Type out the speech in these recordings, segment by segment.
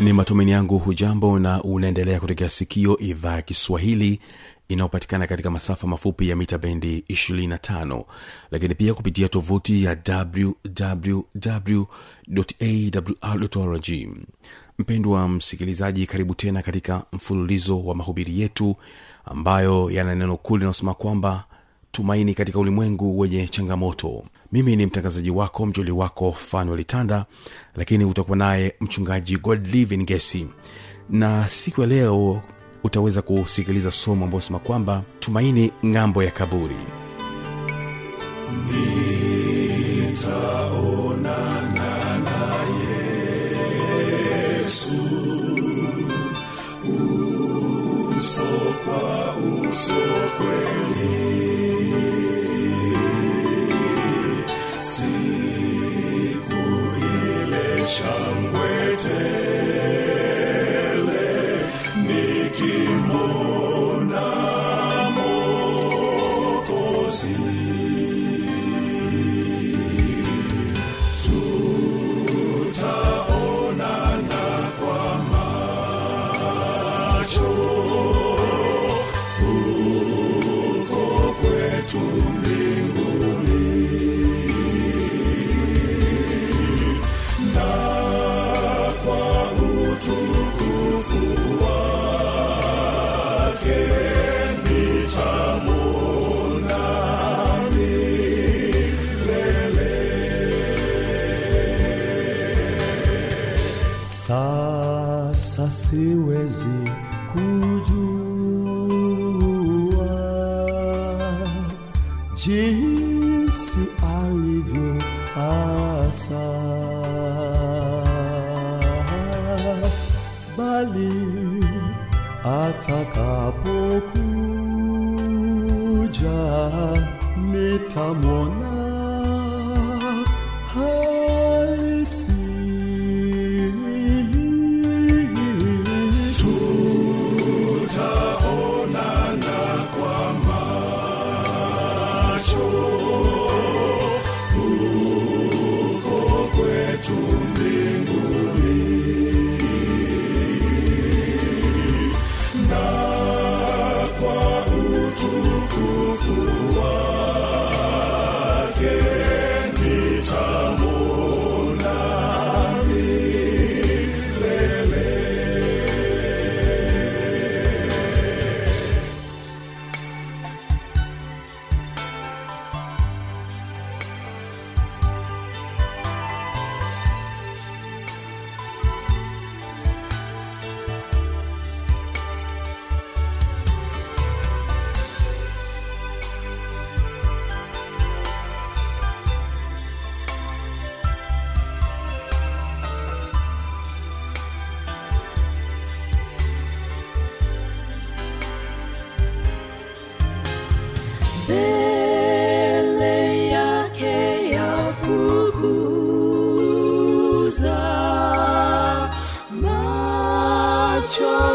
ni matumaini yangu hujambo na unaendelea kutegea sikio idhaa ya kiswahili inayopatikana katika masafa mafupi ya mita bendi 25 lakini pia kupitia tovuti ya wwwawrrg mpendwa msikilizaji karibu tena katika mfululizo wa mahubiri yetu ambayo yana neno kuu linalosema kwamba tumaini katika ulimwengu wenye changamoto. Mimi ni mtangazaji wako mjoli wako fanuel lakini utakuwa naye mchungaji godlivin gesi. Na siku ya leo utaweza kusikiliza somo ambayo sema kwamba tumaini ng'ambo ya kaburi. sasa seu exílio. Mbele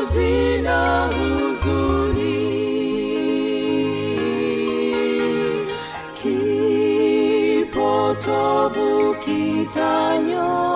machozi na huzuni. Kipotovu kitanyosha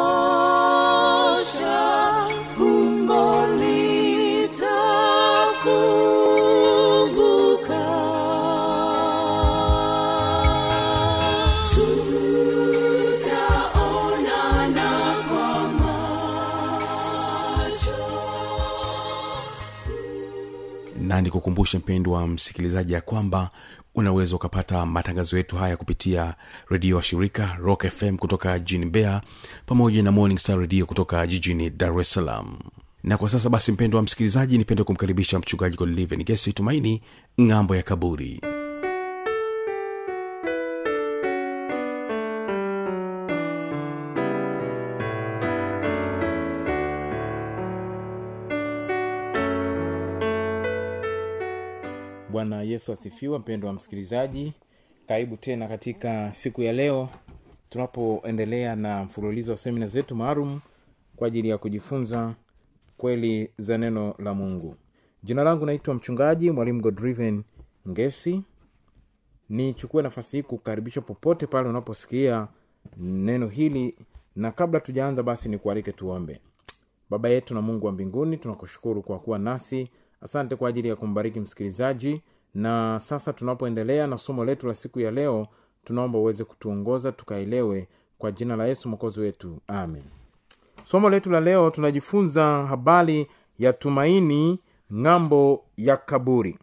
na nikukumbushe mpendwa msikilizaji ya kwamba unaweza ukapata matangazo yetu haya kupitia redio wa shirika rock fm kutoka jijini bea pamoja na morning star redio kutoka jijini dar es salaam. Na kwa sasa basi mpendo wa msikilizaji nipende kumkaribisha mchungaji godliven gesi tumaini ng'ambo ya kaburi. bwana yesu asifiwe mpendo wa msikilizaji. Karibu tena katika siku ya leo tunapoendelea na mfululizo wa semina zetu maalum kwa ajili ya kujifunza kweli za neno la mungu. Jina langu naitwa mchungaji mwalimu godriven ngesi. Nichukue nafasi hii kukaribisha popote pale unaposikia neno hili na kabla tujaanza basi nikualike tuombe. Baba yetu na mungu wa mbinguni tunakushukuru kwa kuwa nasi. Asante kwa ajili ya kumbariki msikilizaji na sasa tunapoendelea na somo letu la siku ya leo tunaomba uweze kutuongoza tukaelewe kwa jina la yesu mwokozi wetu. Amen. Somo letu la leo tunajifunza habari ya tumaini ng'ambo ya kaburi.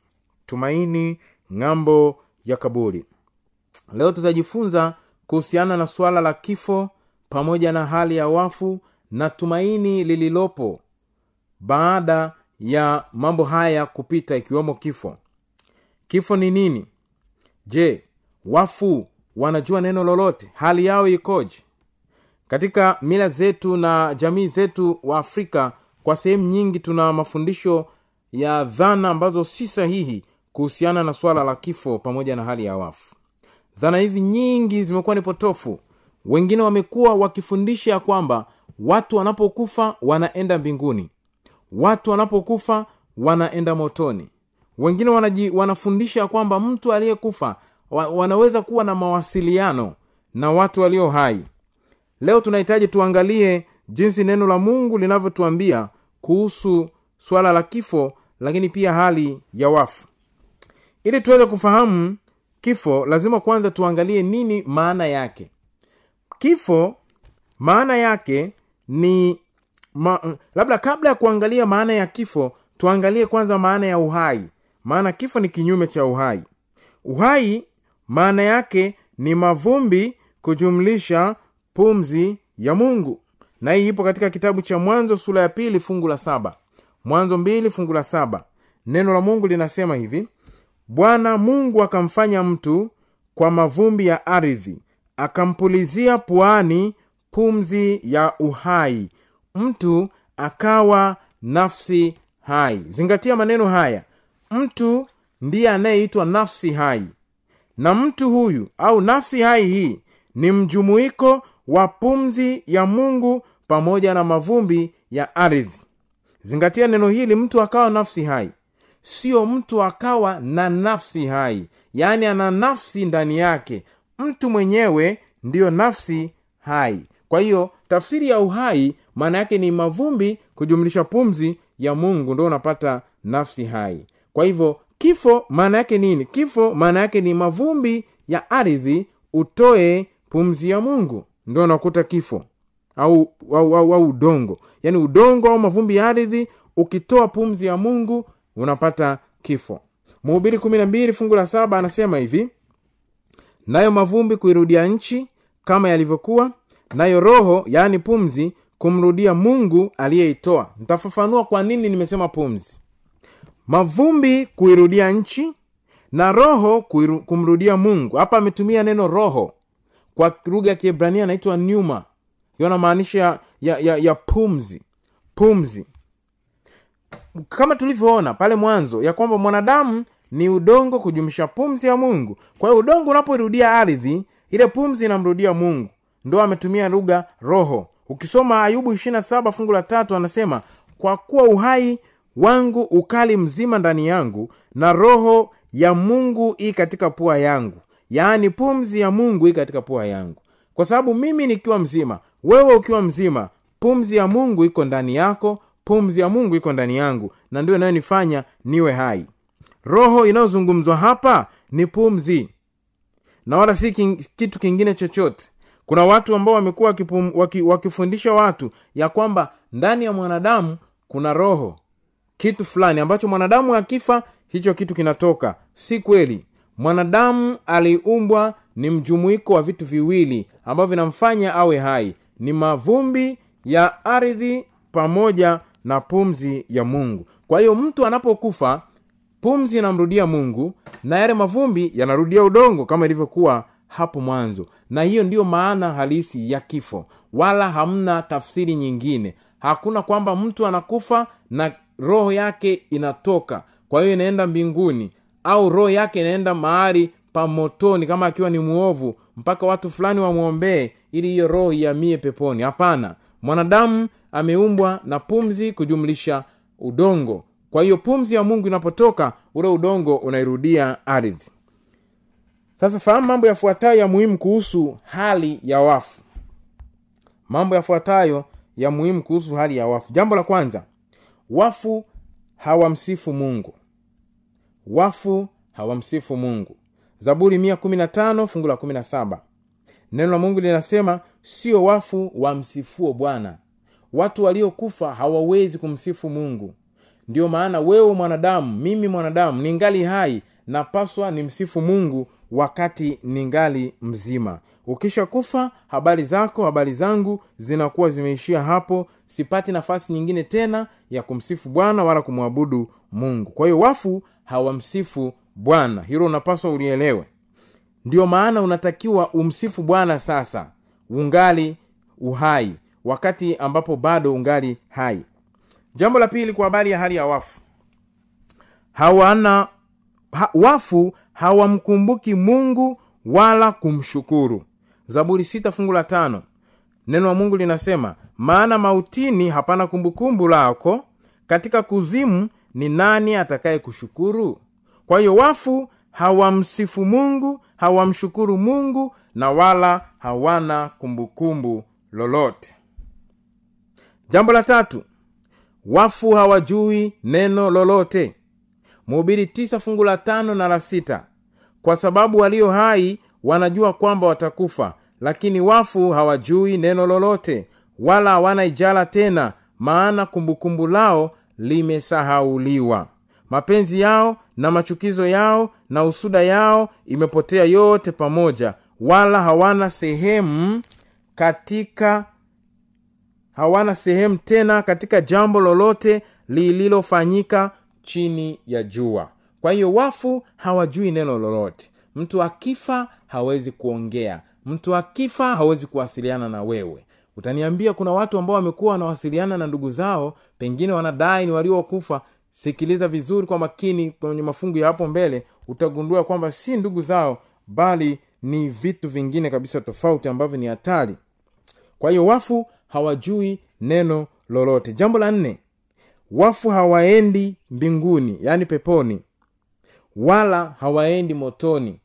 Tumaini ng'ambo ya kaburi. Leo tutajifunza kuhusiana na suala la kifo pamoja na hali ya wafu na tumaini lililopo baada ya mambo haya kupita ikiwemo kifo kifo ni nini? Je wafu wanajua neno lolote? Hali yao ikoje? Katika mila zetu na jamii zetu wa afrika kwa sehemu nyingi tuna mafundisho ya dhana ambazo si sahihi kuhusiana na swala la kifo pamoja na hali ya wafu. Dhana hizi nyingi zimekuwa ni potofu. Wengine wamekuwa wakifundisha ya kwamba watu wanapokufa wanaenda mbinguni. Watu wanapokufa wanaenda motoni wengine wanaji, wanafundisha kwamba mtu aliyekufa wa, wanaweza kuwa na mawasiliano na watu walio hai. Leo tunahitaji tuangalie jinsi neno la mungu linavyotuambia kuhusu swala la kifo lakini pia hali ya wafu. Ili tuweze kufahamu kifo lazima kwanza tuangalie nini maana yake. Kifo maana yake ni ma, labda kabla ya kuangalia maana ya kifo tuangalie kwanza maana ya uhai maana kifo ni kinyume cha uhai. Uhai maana yake ni mavumbi kujumlisha pumzi ya mungu. Na hii ipo katika kitabu cha mwanzo sura ya pili fungu la saba. Mwanzo mbili fungu la saba. Neno la mungu linasema hivi bwana mungu akamfanya mtu kwa mavumbi ya ardhi akampulizia puani pumzi ya uhai. Mtu akawa nafsi hai. Zingatia maneno haya mtu ndiye anayeitwa nafsi hai. Na mtu huyu au nafsi hai hii ni mjumuiko wa pumzi ya mungu pamoja na mavumbi ya ardhi. Zingatia neno hili mtu akawa nafsi hai. Sio mtu akawa na nafsi hai. Yaani ana nafsi ndani yake. Mtu mwenyewe ndiyo nafsi hai. Kwa hiyo tafsiri ya uhai maana yake ni mavumbi kujumlisha pumzi ya mungu. Ndo unapata nafsi hai kwa hivyo kifo maana yake nini? Kifo maana yake ni mavumbi ya ardhi utoe pumzi ya mungu. Ndo unakuta kifo. Au au, au, au udongo. Yaani udongo au mavumbi ya ardhi ukitoa pumzi ya mungu unapata kifo. Mhubiri kumi na mbili fungu la saba anasema hivi nayo mavumbi kuirudia nchi kama yalivyokuwa nayo roho yaani pumzi kumrudia mungu aliyeitoa. Nitafafanua kwa nini nimesema pumzi mavumbi kuirudia nchi na roho kuiru, kumrudia mungu. Hapa ametumia neno roho. Kwa lugha ya kiebrania anaitwa nyuma yona maanisha ya, ya, ya, ya pumzi. Pumzi. Kama tulivyoona pale mwanzo ya kwamba mwanadamu ni udongo kujumisha pumzi ya mungu. Kwa hiyo udongo unapoirudia ardhi ile pumzi inamrudia mungu. Ndo ametumia lugha roho. Ukisoma ayubu ishirina saba fungu la tatu anasema kwa kuwa uhai wangu ukali mzima ndani yangu na roho ya mungu ii katika pua yangu. Yaani pumzi ya mungu ii katika pua yangu. Kwa sababu mimi nikiwa mzima wewe ukiwa mzima pumzi ya mungu iko ndani yako pumzi ya mungu iko ndani yangu na ndio inayonifanya niwe hai. Roho inayozungumzwa hapa ni pumzi. Na wala si king, kitu kingine chochote. Kuna watu ambao wamekuwa wakipum- waki, wakifundisha watu ya kwamba ndani ya mwanadamu kuna roho kitu fulani ambacho mwanadamu akifa hicho kitu kinatoka. Si kweli. Mwanadamu aliumbwa ni mjumuiko wa vitu viwili ambavyo vinamfanya awe hai. Ni mavumbi ya ardhi pamoja na pumzi ya mungu. Kwa hiyo mtu anapokufa pumzi inamrudia mungu na yale mavumbi yanarudia udongo kama ilivyokuwa hapo mwanzo. Na hiyo ndiyo maana halisi ya kifo. Wala hamna tafsiri nyingine. Hakuna kwamba mtu anakufa na roho yake inatoka. Kwa hiyo inaenda mbinguni au roho yake inaenda mahali pa motoni kama akiwa ni mwovu mpaka watu fulani wamwombee ili hiyo roho iamie peponi. Hapana. Mwanadamu ameumbwa na pumzi kujumlisha udongo. Kwa hiyo pumzi ya mungu inapotoka ule udongo unairudia ardhi. Sasa fahamu mambo yafuatayo ya muhimu kuhusu hali ya wafu. Mambo yafuatayo ya muhimu kuhusu hali ya wafu. Jambo la kwanza wafu hawamsifu mungu. Wafu hawamsifu mungu. Zaburi 115 fungu la 17 neno la mungu linasema sio wafu wamsifuo bwana. Watu waliokufa hawawezi kumsifu mungu. Ndiyo maana wewe mwanadamu mimi mwanadamu ningali hai napaswa nimsifu mungu wakati ningali mzima ukisha kufa habari zako habari zangu zinakuwa zimeishia hapo. Sipati nafasi nyingine tena ya kumsifu bwana wala kumwabudu mungu. Kwa hiyo wafu hawamsifu bwana. Hilo unapaswa ulielewe. Ndiyo maana unatakiwa umsifu bwana sasa ungali uhai wakati ambapo bado ungali hai. Jambo la pili kwa habari ya hali ya wafu. Hawana ha, wafu hawamkumbuki mungu wala kumshukuru zaburi sita fungu la tano. Neno la mungu linasema maana mautini hapana kumbukumbu lako. Katika kuzimu ni nani atakaye kushukuru? Kwa hiyo wafu hawamsifu mungu hawamshukuru mungu na wala hawana kumbukumbu lolote. Jambo la tatu. Wafu hawajui neno lolote. Mhubiri tisa fungu la tano na la sita. Kwa sababu walio hai wanajua kwamba watakufa lakini wafu hawajui neno lolote wala hawana ijara tena maana kumbukumbu lao limesahauliwa. Mapenzi yao na machukizo yao na usuda yao imepotea yote pamoja wala hawana sehemu katika hawana sehemu tena katika jambo lolote lililofanyika chini ya jua. Kwa hiyo wafu hawajui neno lolote. Mtu akifa hawezi kuongea. Mtu akifa hawezi kuwasiliana na wewe. Utaniambia kuna watu ambao wamekuwa wanawasiliana na ndugu zao pengine wanadai ni waliokufa. Sikiliza vizuri kwa makini kwenye mafungu ya hapo mbele utagundua kwamba si ndugu zao bali ni vitu vingine kabisa tofauti ambavyo ni hatari. Kwa hiyo wafu hawajui neno lolote. Jambo la nne wafu hawaendi mbinguni yaani peponi wala hawaendi motoni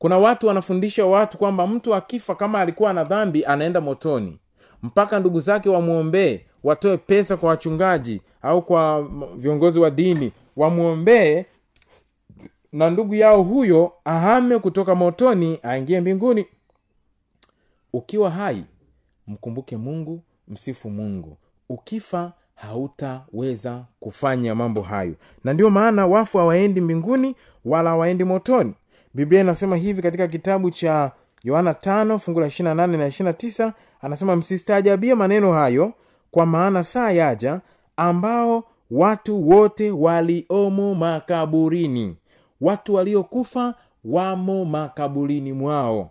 kuna watu wanafundisha watu kwamba mtu akifa kama alikuwa na dhambi anaenda motoni. Mpaka ndugu zake wamwombee watoe pesa kwa wachungaji au kwa viongozi wa dini wamwombee na ndugu yao huyo ahame kutoka motoni aingie mbinguni. Ukiwa hai mkumbuke mungu msifu mungu. Ukifa hautaweza kufanya mambo hayo. Na ndiyo maana wafu hawaendi mbinguni wala hawaendi motoni biblia inasema hivi katika kitabu cha yohana tano fungu la na ishirina tisa anasema msistaajabie maneno hayo kwa maana saa yaja ambao watu wote waliomo makaburini. Watu waliokufa wamo makaburini mwao.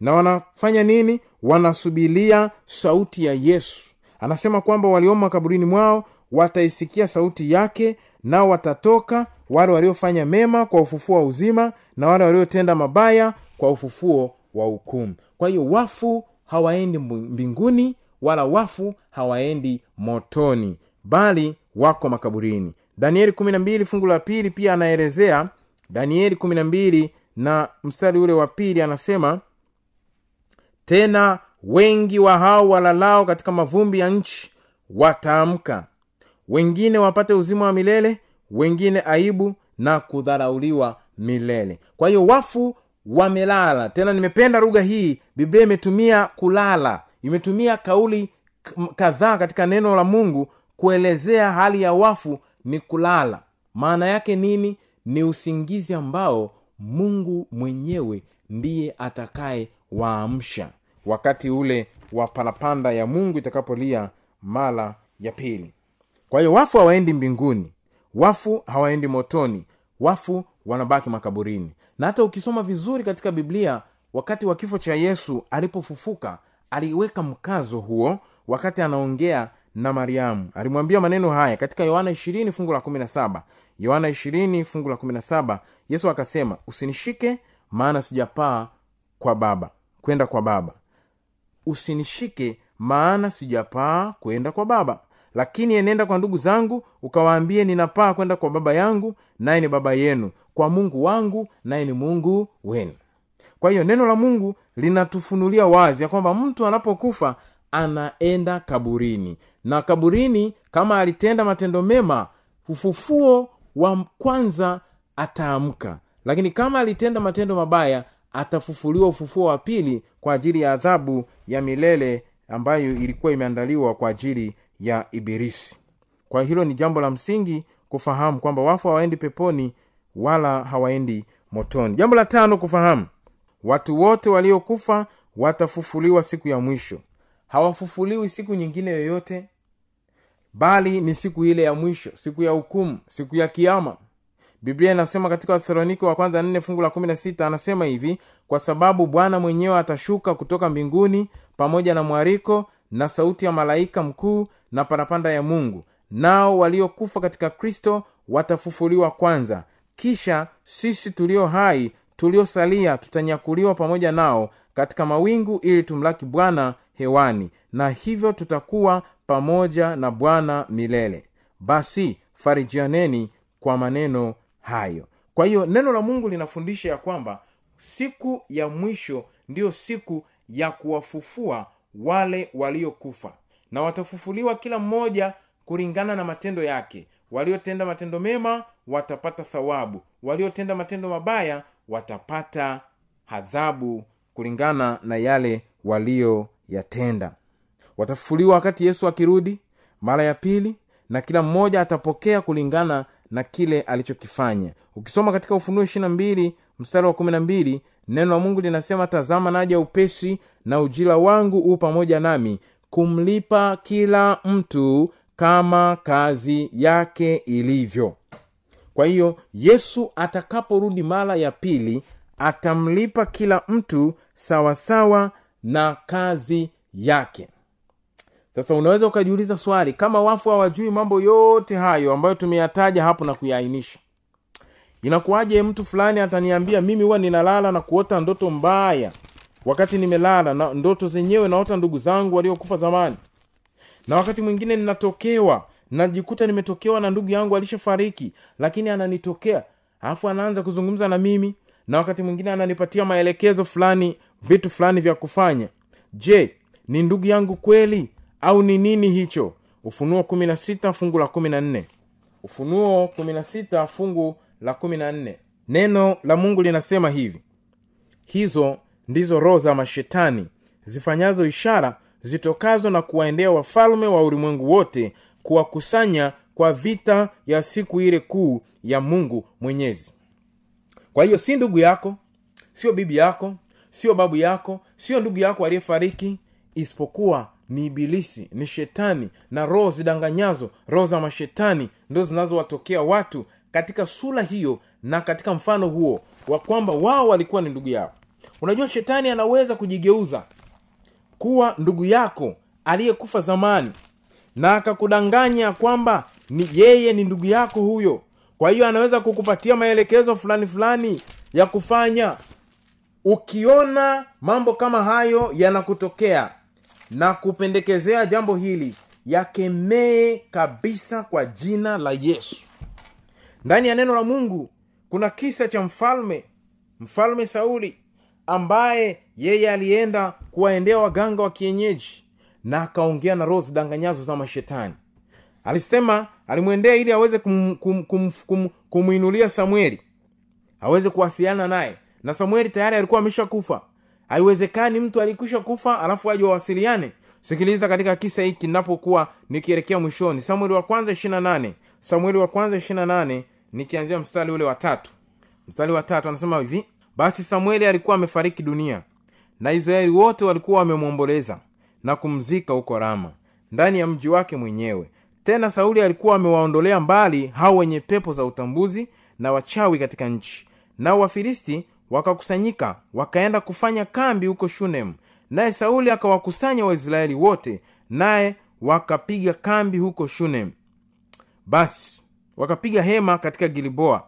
Na wanafanya nini? Wanasubilia sauti ya yesu. Anasema kwamba waliomo makaburini mwao wataisikia sauti yake nao watatoka wale waliofanya mema kwa ufufuo wa uzima na wale waliotenda mabaya kwa ufufuo wa hukumu. Kwa hiyo wafu hawaendi mbinguni wala wafu hawaendi motoni bali wako makaburini. Danieli kumi na mbili fungu la pili pia anaelezea danieli kumi na mbili na mstari ule wa pili anasema tena wengi wa hao walalao katika mavumbi ya nchi wataamka wengine wapate uzima wa milele wengine aibu na kudharauliwa milele. Kwa hiyo wafu wamelala. Tena nimependa lugha hii biblia imetumia kulala. Imetumia kauli kadhaa katika neno la mungu kuelezea hali ya wafu ni kulala. Maana yake nini? Ni usingizi ambao mungu mwenyewe ndiye atakaye waamsha. Wakati ule wa parapanda ya mungu itakapolia mara ya pili kwa hiyo wafu hawaendi mbinguni wafu hawaendi motoni wafu wanabaki makaburini. Na hata ukisoma vizuri katika biblia wakati wa kifo cha yesu alipofufuka aliweka mkazo huo wakati anaongea na mariamu. Alimwambia maneno haya katika yohana 20 fungu la 17 yohana 20 fungu la 17 yesu akasema usinishike maana sijapaa kwa baba kwenda kwa baba. Usinishike maana sijapaa kwenda kwa baba lakini enenda kwa ndugu zangu ukawaambie ninapaa kwenda kwa baba yangu naye ni baba yenu. Kwa mungu wangu naye ni mungu wenu. Kwa hiyo neno la mungu linatufunulia wazi ya kwamba mtu anapokufa anaenda kaburini. Na kaburini kama alitenda matendo mema ufufuo wa kwanza ataamka. Lakini kama alitenda matendo mabaya atafufuliwa ufufuo wa pili kwa ajili ya adhabu ya milele ambayo ilikuwa imeandaliwa kwa ajili ya ibilisi. Kwa hilo ni jambo la msingi kufahamu kwamba wafu hawaendi peponi wala hawaendi motoni. Jambo la tano kufahamu watu wote waliokufa watafufuliwa siku ya mwisho. Hawafufuliwi siku nyingine yoyote bali ni siku ile ya mwisho siku ya hukumu siku ya kiama biblia inasema katika wathesalonike wa kwanza nne fungu la kumi na sita anasema hivi kwa sababu bwana mwenyewe atashuka kutoka mbinguni pamoja na mwariko na sauti ya malaika mkuu na parapanda ya mungu. Nao waliokufa katika kristo watafufuliwa kwanza. Kisha sisi tulio hai tuliosalia tutanyakuliwa pamoja nao katika mawingu ili tumlaki bwana hewani. Na hivyo tutakuwa pamoja na bwana milele. Basi farijianeni kwa maneno hayo. Kwa hiyo neno la mungu linafundisha ya kwamba siku ya mwisho ndiyo siku ya kuwafufua wale waliokufa. Na watafufuliwa kila mmoja kulingana na matendo yake. Waliotenda matendo mema watapata thawabu. Waliotenda matendo mabaya watapata hadhabu kulingana na yale waliyoyatenda watafufuliwa wakati yesu akirudi mara ya pili na kila mmoja atapokea kulingana na kile alichokifanya. Ukisoma katika ufunuo ishirina mbili mstari wa kumi na mbili neno la mungu linasema tazama naja upesi na ujira wangu huu pamoja nami kumlipa kila mtu kama kazi yake ilivyo. Kwa hiyo yesu atakaporudi mara ya pili atamlipa kila mtu sawasawa na kazi yake sasa unaweza ukajiuliza swali kama wafu hawajui mambo yote hayo ambayo tumeyataja hapo na kuyaainisha inakuwaje mtu fulani ataniambia mimi huwa ninalala na kuota ndoto mbaya wakati nimelala na ndoto zenyewe naota ndugu zangu waliokufa zamani? Na wakati mwingine ninatokewa najikuta nimetokewa na ndugu yangu alishafariki lakini ananitokea alafu anaanza kuzungumza na mimi na wakati mwingine ananipatia maelekezo fulani vitu fulani vya kufanya. Je ni ndugu yangu kweli au ni nini hicho? Ufunuo 16 fungu la 14 ufunuo 16 fungu la 14 neno la mungu linasema hivi. Hizo ndizo roho za mashetani zifanyazo ishara zitokazo na kuwaendea wafalme wa ulimwengu wote kuwakusanya kwa vita ya siku ile kuu ya mungu mwenyezi. Kwa hiyo si ndugu yako sio bibi yako sio babu yako sio ndugu yako aliyefariki isipokuwa ni ibilisi ni shetani na roho zidanganyazo roho za mashetani ndo zinazowatokea watu katika sura hiyo na katika mfano huo wa kwamba wao walikuwa ni ndugu yao. Unajua shetani anaweza kujigeuza kuwa ndugu yako aliyekufa zamani na akakudanganya kwamba ni yeye ni ndugu yako huyo. Kwa hiyo anaweza kukupatia maelekezo fulani fulani ya kufanya. Ukiona mambo kama hayo yanakutokea na kupendekezea jambo hili yakemee kabisa kwa jina la yesu. Ndani ya neno la mungu kuna kisa cha mfalme mfalme sauli ambaye yeye alienda kuwaendea waganga wa kienyeji na akaongea na roho zidanganyazo za mashetani. Alisema alimwendea ili aweze kum, kum, kum, kum, kumwinulia samueli aweze kuwasiliana naye. Na samueli tayari alikuwa amesha kufa haiwezekani mtu alikwisha kufa alafu waje wawasiliane sikiliza katika kisa hiki napokuwa nikielekea mwishoni. Samueli wa kwanza 28 samueli wa kwanza 28 nikianzia mstari ule wa mstari wa anasema hivi basi samueli alikuwa amefariki dunia na israeli wote walikuwa wamemwomboleza na kumzika huko rama ndani ya mji wake mwenyewe. Tena sauli alikuwa amewaondolea mbali hao wenye pepo za utambuzi na wachawi katika nchi. Nao wafilisti wakakusanyika wakaenda kufanya kambi huko shunem. Naye sauli akawakusanya waisraeli wote naye wakapiga kambi huko shunem. Basi wakapiga hema katika giliboa.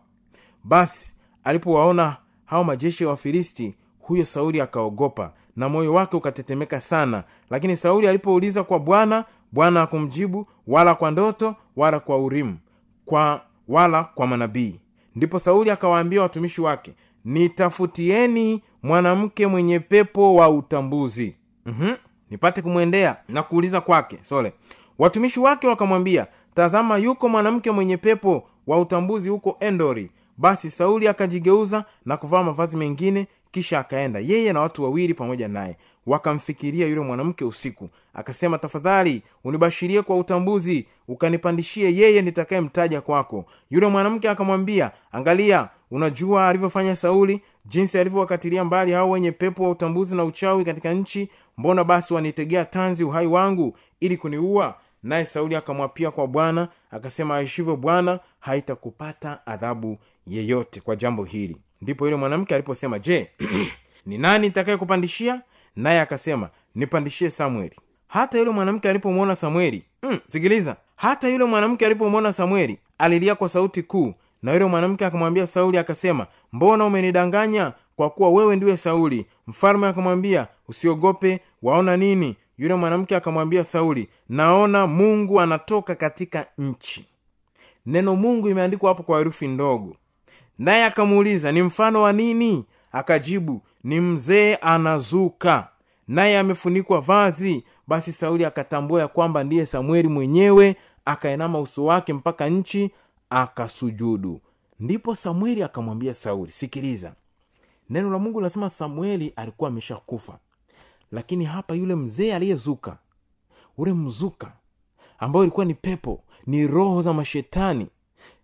Basi alipowaona hao majeshi ya wafilisti huyo sauli akaogopa na moyo wake ukatetemeka sana. Lakini sauli alipouliza kwa bwana bwana akumjibu wala kwa ndoto wala kwa urimu kwa wala kwa manabii. Ndipo sauli akawaambia watumishi wake nitafutieni mwanamke mwenye pepo wa utambuzi. Mm-hmm. nipate kumwendea na kuuliza kwake sole. Watumishi wake wakamwambia tazama yuko mwanamke mwenye pepo wa utambuzi huko endori. Basi sauli akajigeuza na kuvaa mavazi mengine kisha akaenda. Yeye na watu wawili pamoja naye. Wakamfikiria yule mwanamke usiku. Akasema tafadhali unibashirie kwa utambuzi. Ukanipandishie yeye nitakayemtaja kwako. Yule mwanamke akamwambia angalia unajua alivyofanya sauli jinsi alivyowakatilia mbali hao wenye pepo wa utambuzi na uchawi katika nchi mbona basi wanitegea tanzi uhai wangu ili kuniua? Naye sauli akamwapia kwa bwana akasema aishivyo bwana haitakupata adhabu yeyote kwa jambo hili. Ndipo yule mwanamke aliposema je ni nani nitakayekupandishia? Naye akasema nipandishie samueli. Hata yule mwanamke alipomwona samueli mm, sikiliza hata yule mwanamke alipomwona samueli alilia kwa sauti kuu na yule mwanamke akamwambia sauli akasema mbona umenidanganya? Kwa kuwa wewe ndiwe sauli. Mfalme akamwambia usiogope waona nini? Yule mwanamke akamwambia sauli naona mungu anatoka katika nchi. Neno mungu imeandikwa hapo kwa herufi ndogo. Naye akamuuliza ni mfano wa nini? Akajibu ni mzee anazuka naye amefunikwa vazi. Basi sauli akatambua ya kwamba ndiye samueli mwenyewe akainama uso wake mpaka nchi akasujudu. Ndipo samueli akamwambia sauli sikiliza neno la mungu linasema samueli alikuwa ameshakufa lakini hapa yule mzee aliyezuka ule mzuka ambayo ilikuwa ni pepo ni roho za mashetani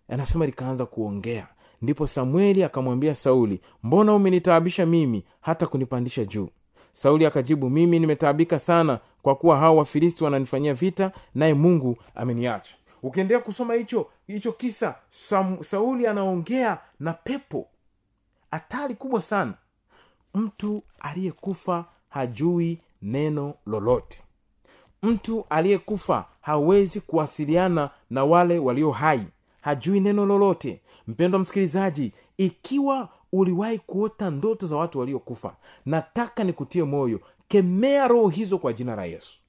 anasema likaanza kuongea. Ndipo samueli akamwambia sauli mbona umenitaabisha mimi hata kunipandisha juu? Sauli akajibu mimi nimetaabika sana kwa kuwa hao wafilisti wananifanyia vita naye mungu ameniacha ukiendelea kusoma hicho hicho kisa sauli anaongea na pepo. Hatari kubwa sana. Mtu aliyekufa hajui neno lolote. Mtu aliyekufa hawezi kuwasiliana na wale walio hai. Hajui neno lolote. Mpendwa msikilizaji ikiwa uliwahi kuota ndoto za watu waliokufa nataka nikutie moyo kemea roho hizo kwa jina la yesu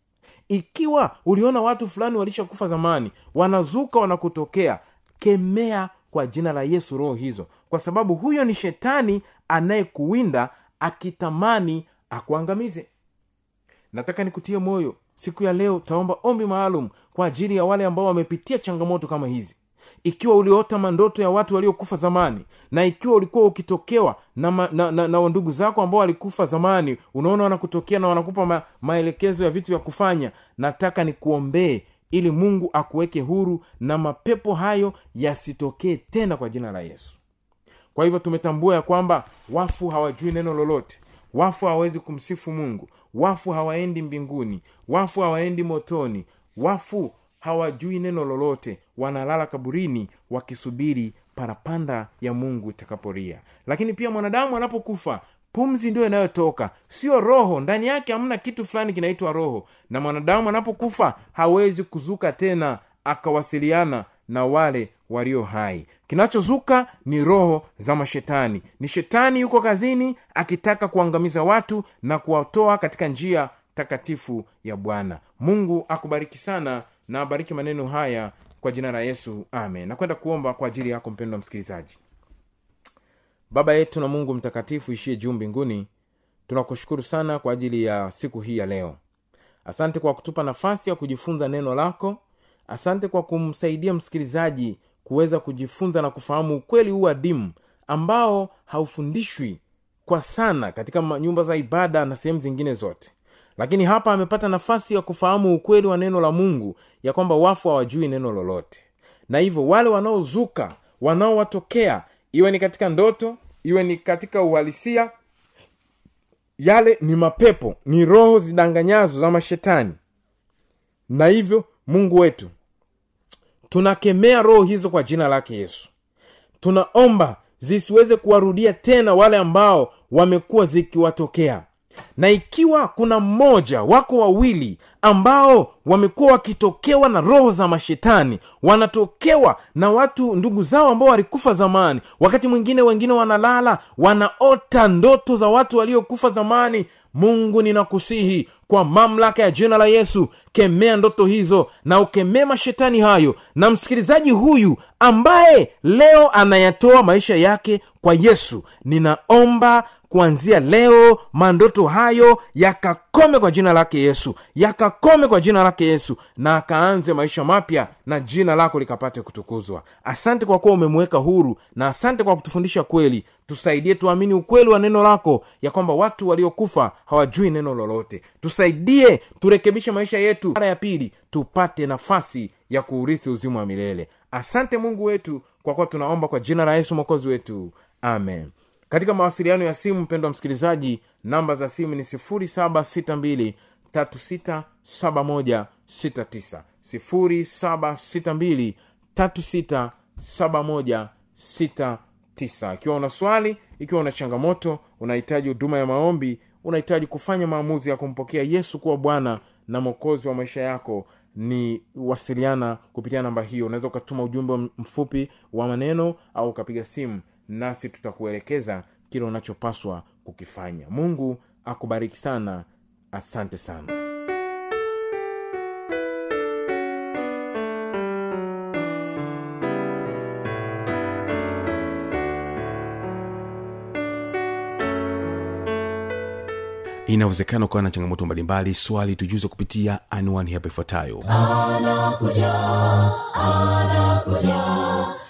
ikiwa uliona watu fulani walishakufa zamani wanazuka wanakutokea kemea kwa jina la yesu roho hizo. Kwa sababu huyo ni shetani anayekuwinda akitamani akuangamize. Nataka nikutie moyo siku ya leo taomba ombi maalum kwa ajili ya wale ambao wamepitia changamoto kama hizi ikiwa uliota mandoto ya watu waliokufa zamani na ikiwa ulikuwa ukitokewa na, na, na, na ndugu zako ambao walikufa zamani unaona wanakutokea na wanakupa ma, maelekezo ya vitu vya kufanya nataka nikuombee ili mungu akuweke huru na mapepo hayo yasitokee tena kwa jina la yesu. Kwa hivyo tumetambua ya kwamba wafu hawajui neno lolote. Wafu hawawezi kumsifu mungu. Wafu hawaendi mbinguni. Wafu hawaendi motoni. Wafu hawajui neno lolote wanalala kaburini wakisubiri parapanda ya mungu itakaporia lakini pia mwanadamu anapokufa pumzi ndio inayotoka. Sio roho ndani yake hamna kitu fulani kinaitwa roho. Na mwanadamu anapokufa hawezi kuzuka tena akawasiliana na wale walio hai. Kinachozuka ni roho za mashetani. Ni shetani yuko kazini akitaka kuangamiza watu na kuwatoa katika njia takatifu ya bwana. Mungu akubariki sana na bariki maneno haya kwa jina la yesu amen. Nakwenda kuomba kwa ajili yako mpendwa msikilizaji. Baba yetu na mungu mtakatifu ishie juu mbinguni tunakushukuru sana kwa ajili ya siku hii ya leo. Asante kwa kutupa nafasi ya kujifunza neno lako. Asante kwa kumsaidia msikilizaji kuweza kujifunza na kufahamu ukweli huu adimu ambao haufundishwi kwa sana katika nyumba za ibada na sehemu zingine zote lakini hapa amepata nafasi ya kufahamu ukweli wa neno la mungu ya kwamba wafu hawajui neno lolote. Na hivyo wale wanaozuka wanaowatokea iwe ni katika ndoto iwe ni katika uhalisia yale ni mapepo ni roho zidanganyazo za mashetani. Na hivyo mungu wetu tunakemea roho hizo kwa jina lake yesu. Tunaomba zisiweze kuwarudia tena wale ambao wamekuwa zikiwatokea na ikiwa kuna mmoja wako wawili ambao wamekuwa wakitokewa na roho za mashetani wanatokewa na watu ndugu zao ambao walikufa zamani wakati mwingine wengine wanalala wanaota ndoto za watu waliokufa zamani mungu ninakusihi kwa mamlaka ya jina la yesu kemea ndoto hizo na ukemee mashetani hayo. Na msikilizaji huyu ambaye leo anayatoa maisha yake kwa yesu ninaomba kuanzia leo mandoto hayo yakakome kwa jina lake yesu yakakome kwa jina lake yesu na akaanze maisha mapya na jina lako likapate kutukuzwa. Asante kwa kuwa umemweka huru na asante kwa kutufundisha kweli. Tusaidie tuamini ukweli wa neno lako ya kwamba watu waliokufa hawajui neno lolote. Tusaidie turekebishe maisha yetu. Mara ya pili tupate nafasi ya kuurithi uzima wa milele. Asante mungu wetu kwa kuwa tunaomba kwa jina la yesu mwokozi wetu. Amen katika mawasiliano ya simu mpendwa msikilizaji namba za simu ni 762 367169 762 367169 ikiwa una swali ikiwa una changamoto unahitaji huduma ya maombi unahitaji kufanya maamuzi ya kumpokea yesu kuwa bwana na mwokozi wa maisha yako ni wasiliana kupitia namba hiyo. Unaweza ukatuma ujumbe mfupi wa maneno au ukapiga simu nasi tutakuelekeza kile unachopaswa kukifanya. Mungu akubariki sana. Asante sana. Inawezekana ukawa na changamoto mbalimbali. Swali tujuze kupitia anwani hapa ifuatayo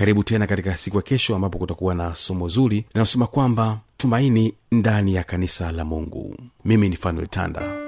karibu tena katika siku ya kesho ambapo kutakuwa na somo zuri linalosema kwamba tumaini ndani ya kanisa la mungu. Mimi ni fanuel tanda